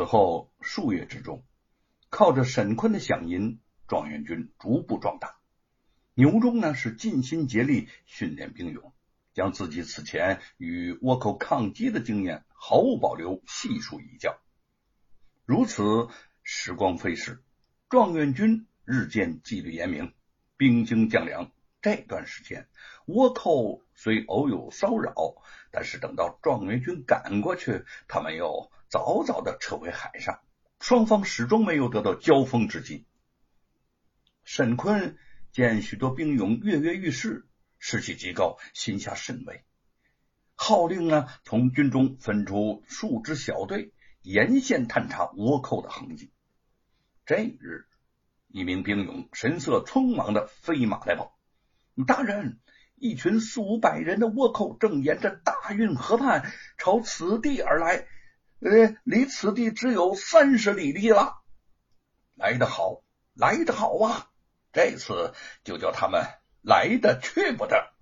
此后数月之中，靠着沈坤的饷银，状元军逐步壮大。牛忠呢是尽心竭力训练兵勇，将自己此前与倭寇抗击的经验毫无保留细数一教。如此时光飞逝，状元军日渐纪律严明，兵精将良。这段时间，倭寇虽偶有骚扰，但是等到状元军赶过去，他们又早早的撤回海上，双方始终没有得到交锋之机。沈坤见许多兵勇跃跃欲试，士气极高，心下甚慰，号令呢从军中分出数支小队，沿线探查倭寇的痕迹。这日，一名兵勇神色匆忙的飞马来报。大人，一群四五百人的倭寇正沿着大运河畔朝此地而来，呃，离此地只有三十里地了。来得好，来得好啊！这次就叫他们来的去不得。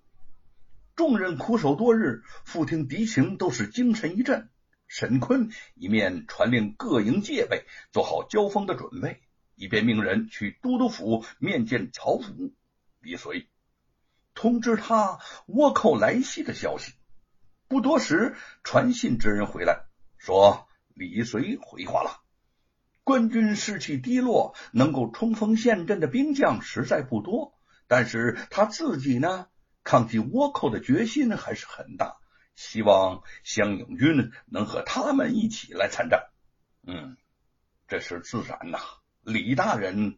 众人苦守多日，复听敌情，都是精神一振。沈坤一面传令各营戒备，做好交锋的准备，一边命人去都督府面见曹府李随。通知他倭寇来袭的消息。不多时，传信之人回来，说李随回话了。官军士气低落，能够冲锋陷阵的兵将实在不多。但是他自己呢，抗击倭寇的决心还是很大，希望湘勇军能和他们一起来参战。嗯，这是自然呐。李大人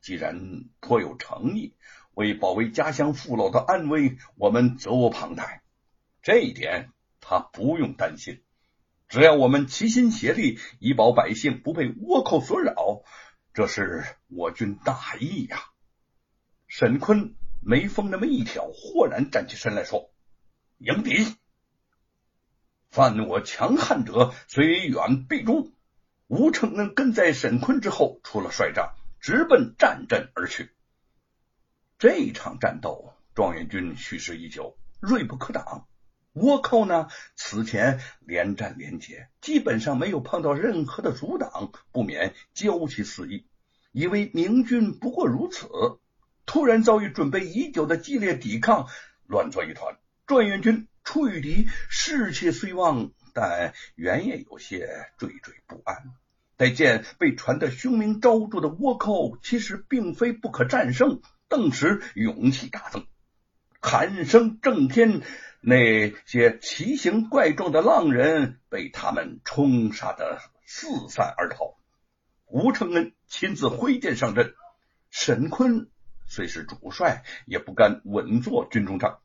既然颇有诚意。为保卫家乡父老的安危，我们责无旁贷。这一点他不用担心。只要我们齐心协力，以保百姓不被倭寇所扰，这是我军大义呀！沈坤眉峰那么一挑，豁然站起身来说：“迎敌！犯我强悍者，虽远必诛。”吴承恩跟在沈坤之后，出了帅帐，直奔战阵而去。这场战斗，状元军蓄势已久，锐不可挡。倭寇呢，此前连战连捷，基本上没有碰到任何的阻挡，不免骄其肆意，以为明军不过如此。突然遭遇准备已久的激烈抵抗，乱作一团。状元军出于敌，士气虽旺，但原也有些惴惴不安。待见被传得凶名昭著的倭寇，其实并非不可战胜。顿时勇气大增，喊声震天。那些奇形怪状的浪人被他们冲杀的四散而逃。吴承恩亲自挥剑上阵，沈坤虽是主帅，也不敢稳坐军中帐。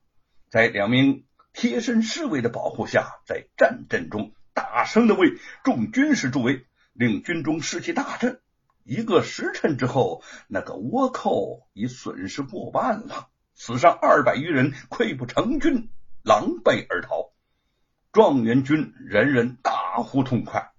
在两名贴身侍卫的保护下，在战阵中大声的为众军士助威，令军中士气大振。一个时辰之后，那个倭寇已损失过半了，死伤二百余人，溃不成军，狼狈而逃。状元军人人大呼痛快。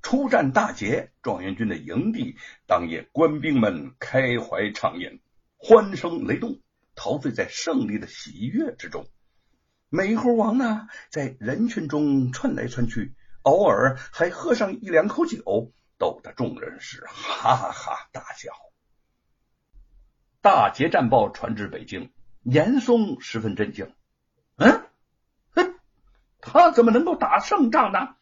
出战大捷，状元军的营地当夜，官兵们开怀畅饮，欢声雷动，陶醉在胜利的喜悦之中。美猴王呢，在人群中窜来窜去，偶尔还喝上一两口酒。逗得众人是哈哈大笑。大捷战报传至北京，严嵩十分震惊。嗯，哼，他怎么能够打胜仗呢？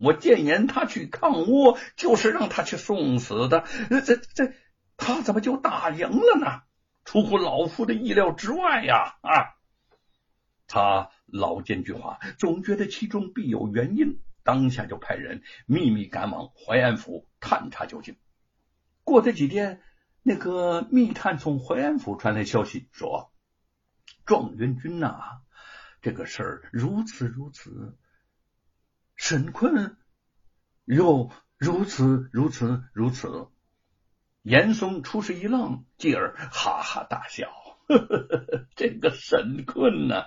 我谏言他去抗倭，就是让他去送死的。这这，他怎么就打赢了呢？出乎老夫的意料之外呀！啊，他老奸巨猾，总觉得其中必有原因。当下就派人秘密赶往淮安府探查究竟。过这几天，那个密探从淮安府传来消息，说状元军呐，这个事儿如此如此。沈坤又如此如此如此。严嵩出师一愣，继而哈哈大笑。这个沈坤呐，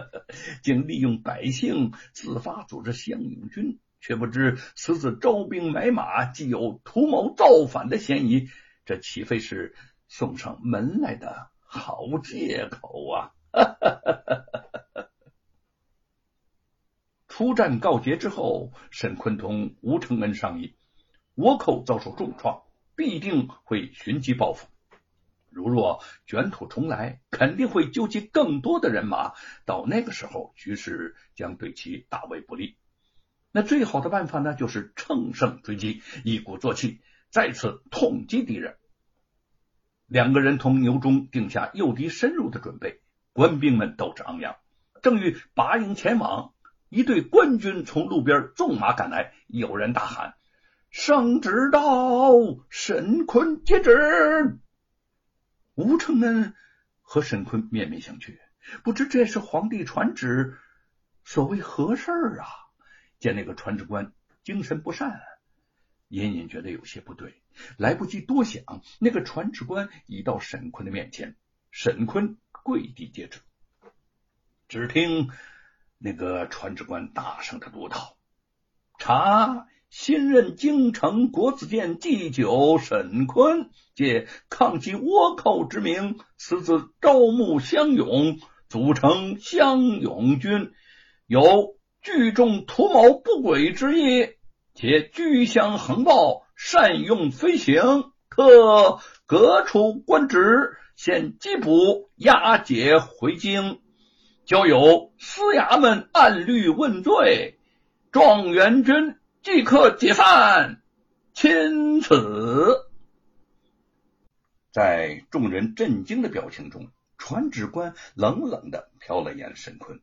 竟利用百姓自发组织乡勇军，却不知此次招兵买马，既有图谋造反的嫌疑，这岂非是送上门来的好借口啊！出战告捷之后，沈坤同吴承恩商议，倭寇遭受重创，必定会寻机报复。如若卷土重来，肯定会纠集更多的人马。到那个时候，局势将对其大为不利。那最好的办法呢，就是乘胜追击，一鼓作气，再次痛击敌人。两个人同牛忠定下诱敌深入的准备，官兵们斗志昂扬，正欲拔营前往，一队官军从路边纵马赶来，有人大喊：“圣旨到，沈坤接旨。”吴承恩和沈坤面面相觑，不知这是皇帝传旨，所谓何事儿啊？见那个传旨官精神不善，隐隐觉得有些不对，来不及多想，那个传旨官已到沈坤的面前，沈坤跪地接旨。只听那个传旨官大声的读道：“查。”新任京城国子监祭酒沈坤，借抗击倭寇之名，私自招募乡勇，组成乡勇军，有聚众图谋不轨之意，且居乡横暴，善用飞行，特革除官职，现缉捕押解回京，交由司衙门按律问罪。状元军。即刻解散，钦此。在众人震惊的表情中，传旨官冷冷的瞟了眼沈坤。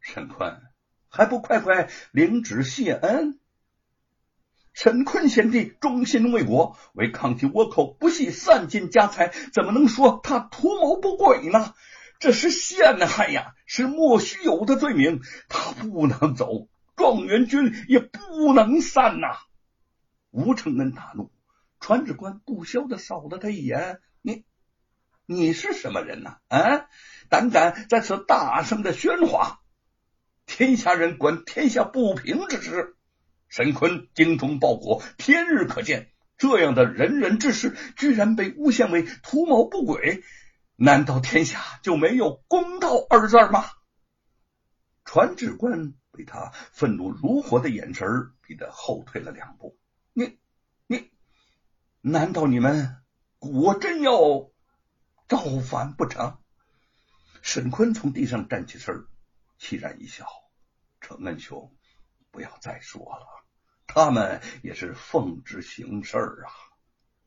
沈坤还不快快领旨谢恩？沈坤贤弟忠心为国，为抗击倭寇不惜散尽家财，怎么能说他图谋不轨呢？这是陷害呀，是莫须有的罪名，他不能走。状元军也不能散呐！吴承恩大怒，传旨官不消的扫了他一眼：“你，你是什么人呐？啊，胆敢在此大声的喧哗！天下人管天下不平之事，沈坤精忠报国，天日可见。这样的仁人志士，居然被诬陷为图谋不轨，难道天下就没有公道二字吗？”传旨官。被他愤怒如火的眼神逼得后退了两步。你，你，难道你们果真要造反不成？沈坤从地上站起身，凄然一笑：“程恩兄，不要再说了。他们也是奉旨行事啊。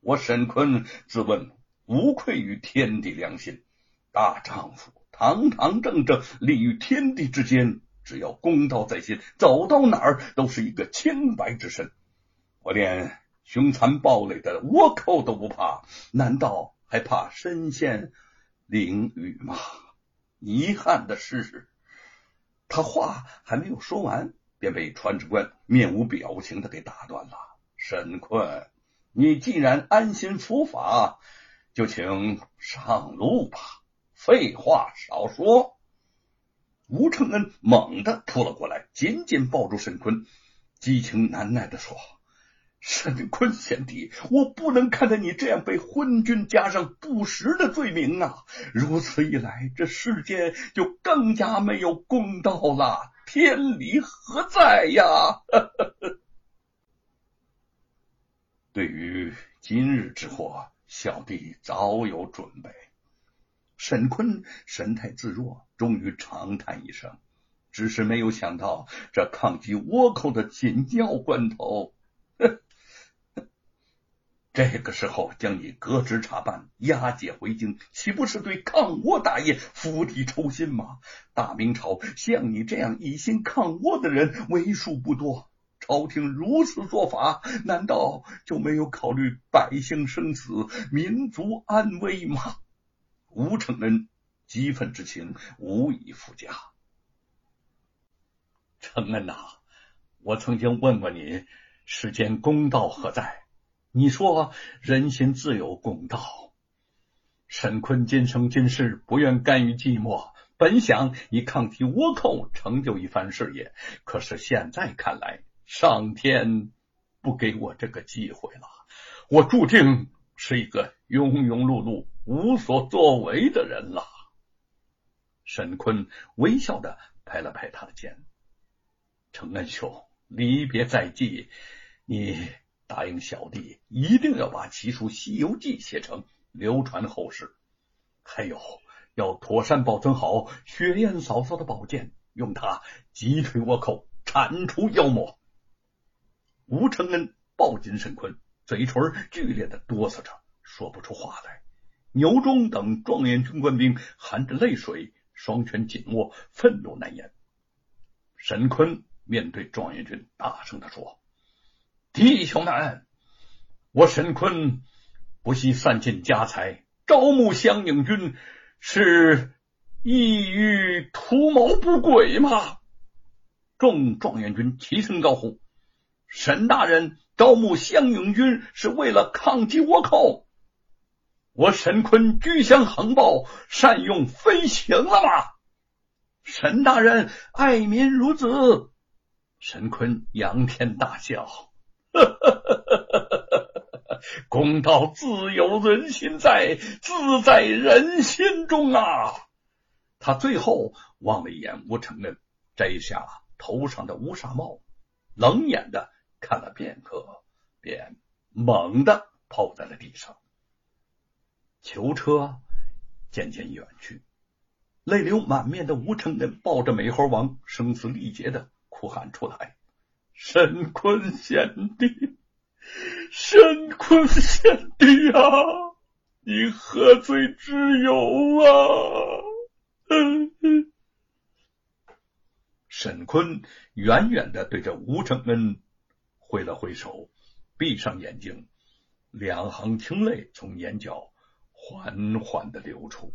我沈坤自问无愧于天地良心，大丈夫堂堂正正立于天地之间。”只要公道在心，走到哪儿都是一个清白之身。我连凶残暴戾的倭寇都不怕，难道还怕身陷囹圄吗？遗憾的是，他话还没有说完，便被传旨官面无表情的给打断了。沈坤，你既然安心伏法，就请上路吧。废话少说。吴承恩猛地扑了过来，紧紧抱住沈坤，激情难耐的说：“沈坤贤弟，我不能看着你这样被昏君加上不实的罪名啊！如此一来，这世间就更加没有公道了，天理何在呀？” 对于今日之祸，小弟早有准备。沈坤神态自若，终于长叹一声，只是没有想到这抗击倭寇的紧要关头，这个时候将你革职查办、押解回京，岂不是对抗倭大业釜底抽薪吗？大明朝像你这样一心抗倭的人为数不多，朝廷如此做法，难道就没有考虑百姓生死、民族安危吗？吴承恩激愤之情无以复加。承恩呐，我曾经问过你，世间公道何在？你说人心自有公道。沈坤今生今世不愿甘于寂寞，本想以抗击倭寇成就一番事业，可是现在看来，上天不给我这个机会了，我注定是一个庸庸碌碌。无所作为的人了。沈坤微笑的拍了拍他的肩。承恩兄，离别在即，你答应小弟，一定要把奇书《西游记》写成，流传后世。还有，要妥善保存好雪雁嫂嫂的宝剑，用它击退倭寇，铲除妖魔。吴承恩抱紧沈坤，嘴唇剧烈的哆嗦着，说不出话来。牛忠等状元军官兵含着泪水，双拳紧握，愤怒难言。沈坤面对状元军，大声的说：“弟兄们，我沈坤不惜散尽家财招募湘影军，是意欲图谋不轨吗？”众状元军齐声高呼：“沈大人招募湘勇军是为了抗击倭寇。我沈坤居乡横暴，善用飞行了吗？”沈大人爱民如子，沈坤仰天大笑，哈哈哈哈哈！公道自有人心在，自在人心中啊！他最后望了一眼吴承恩，摘下头上的乌纱帽，冷眼的看了片刻，便猛地抛在了地上。囚车渐渐远去。泪流满面的吴承恩抱着美猴王，声嘶力竭的哭喊出来：“神坤贤弟，神坤贤弟啊，你何罪之有啊？” 沈坤远远的对着吴承恩挥了挥手，闭上眼睛，两行清泪从眼角缓缓的流出。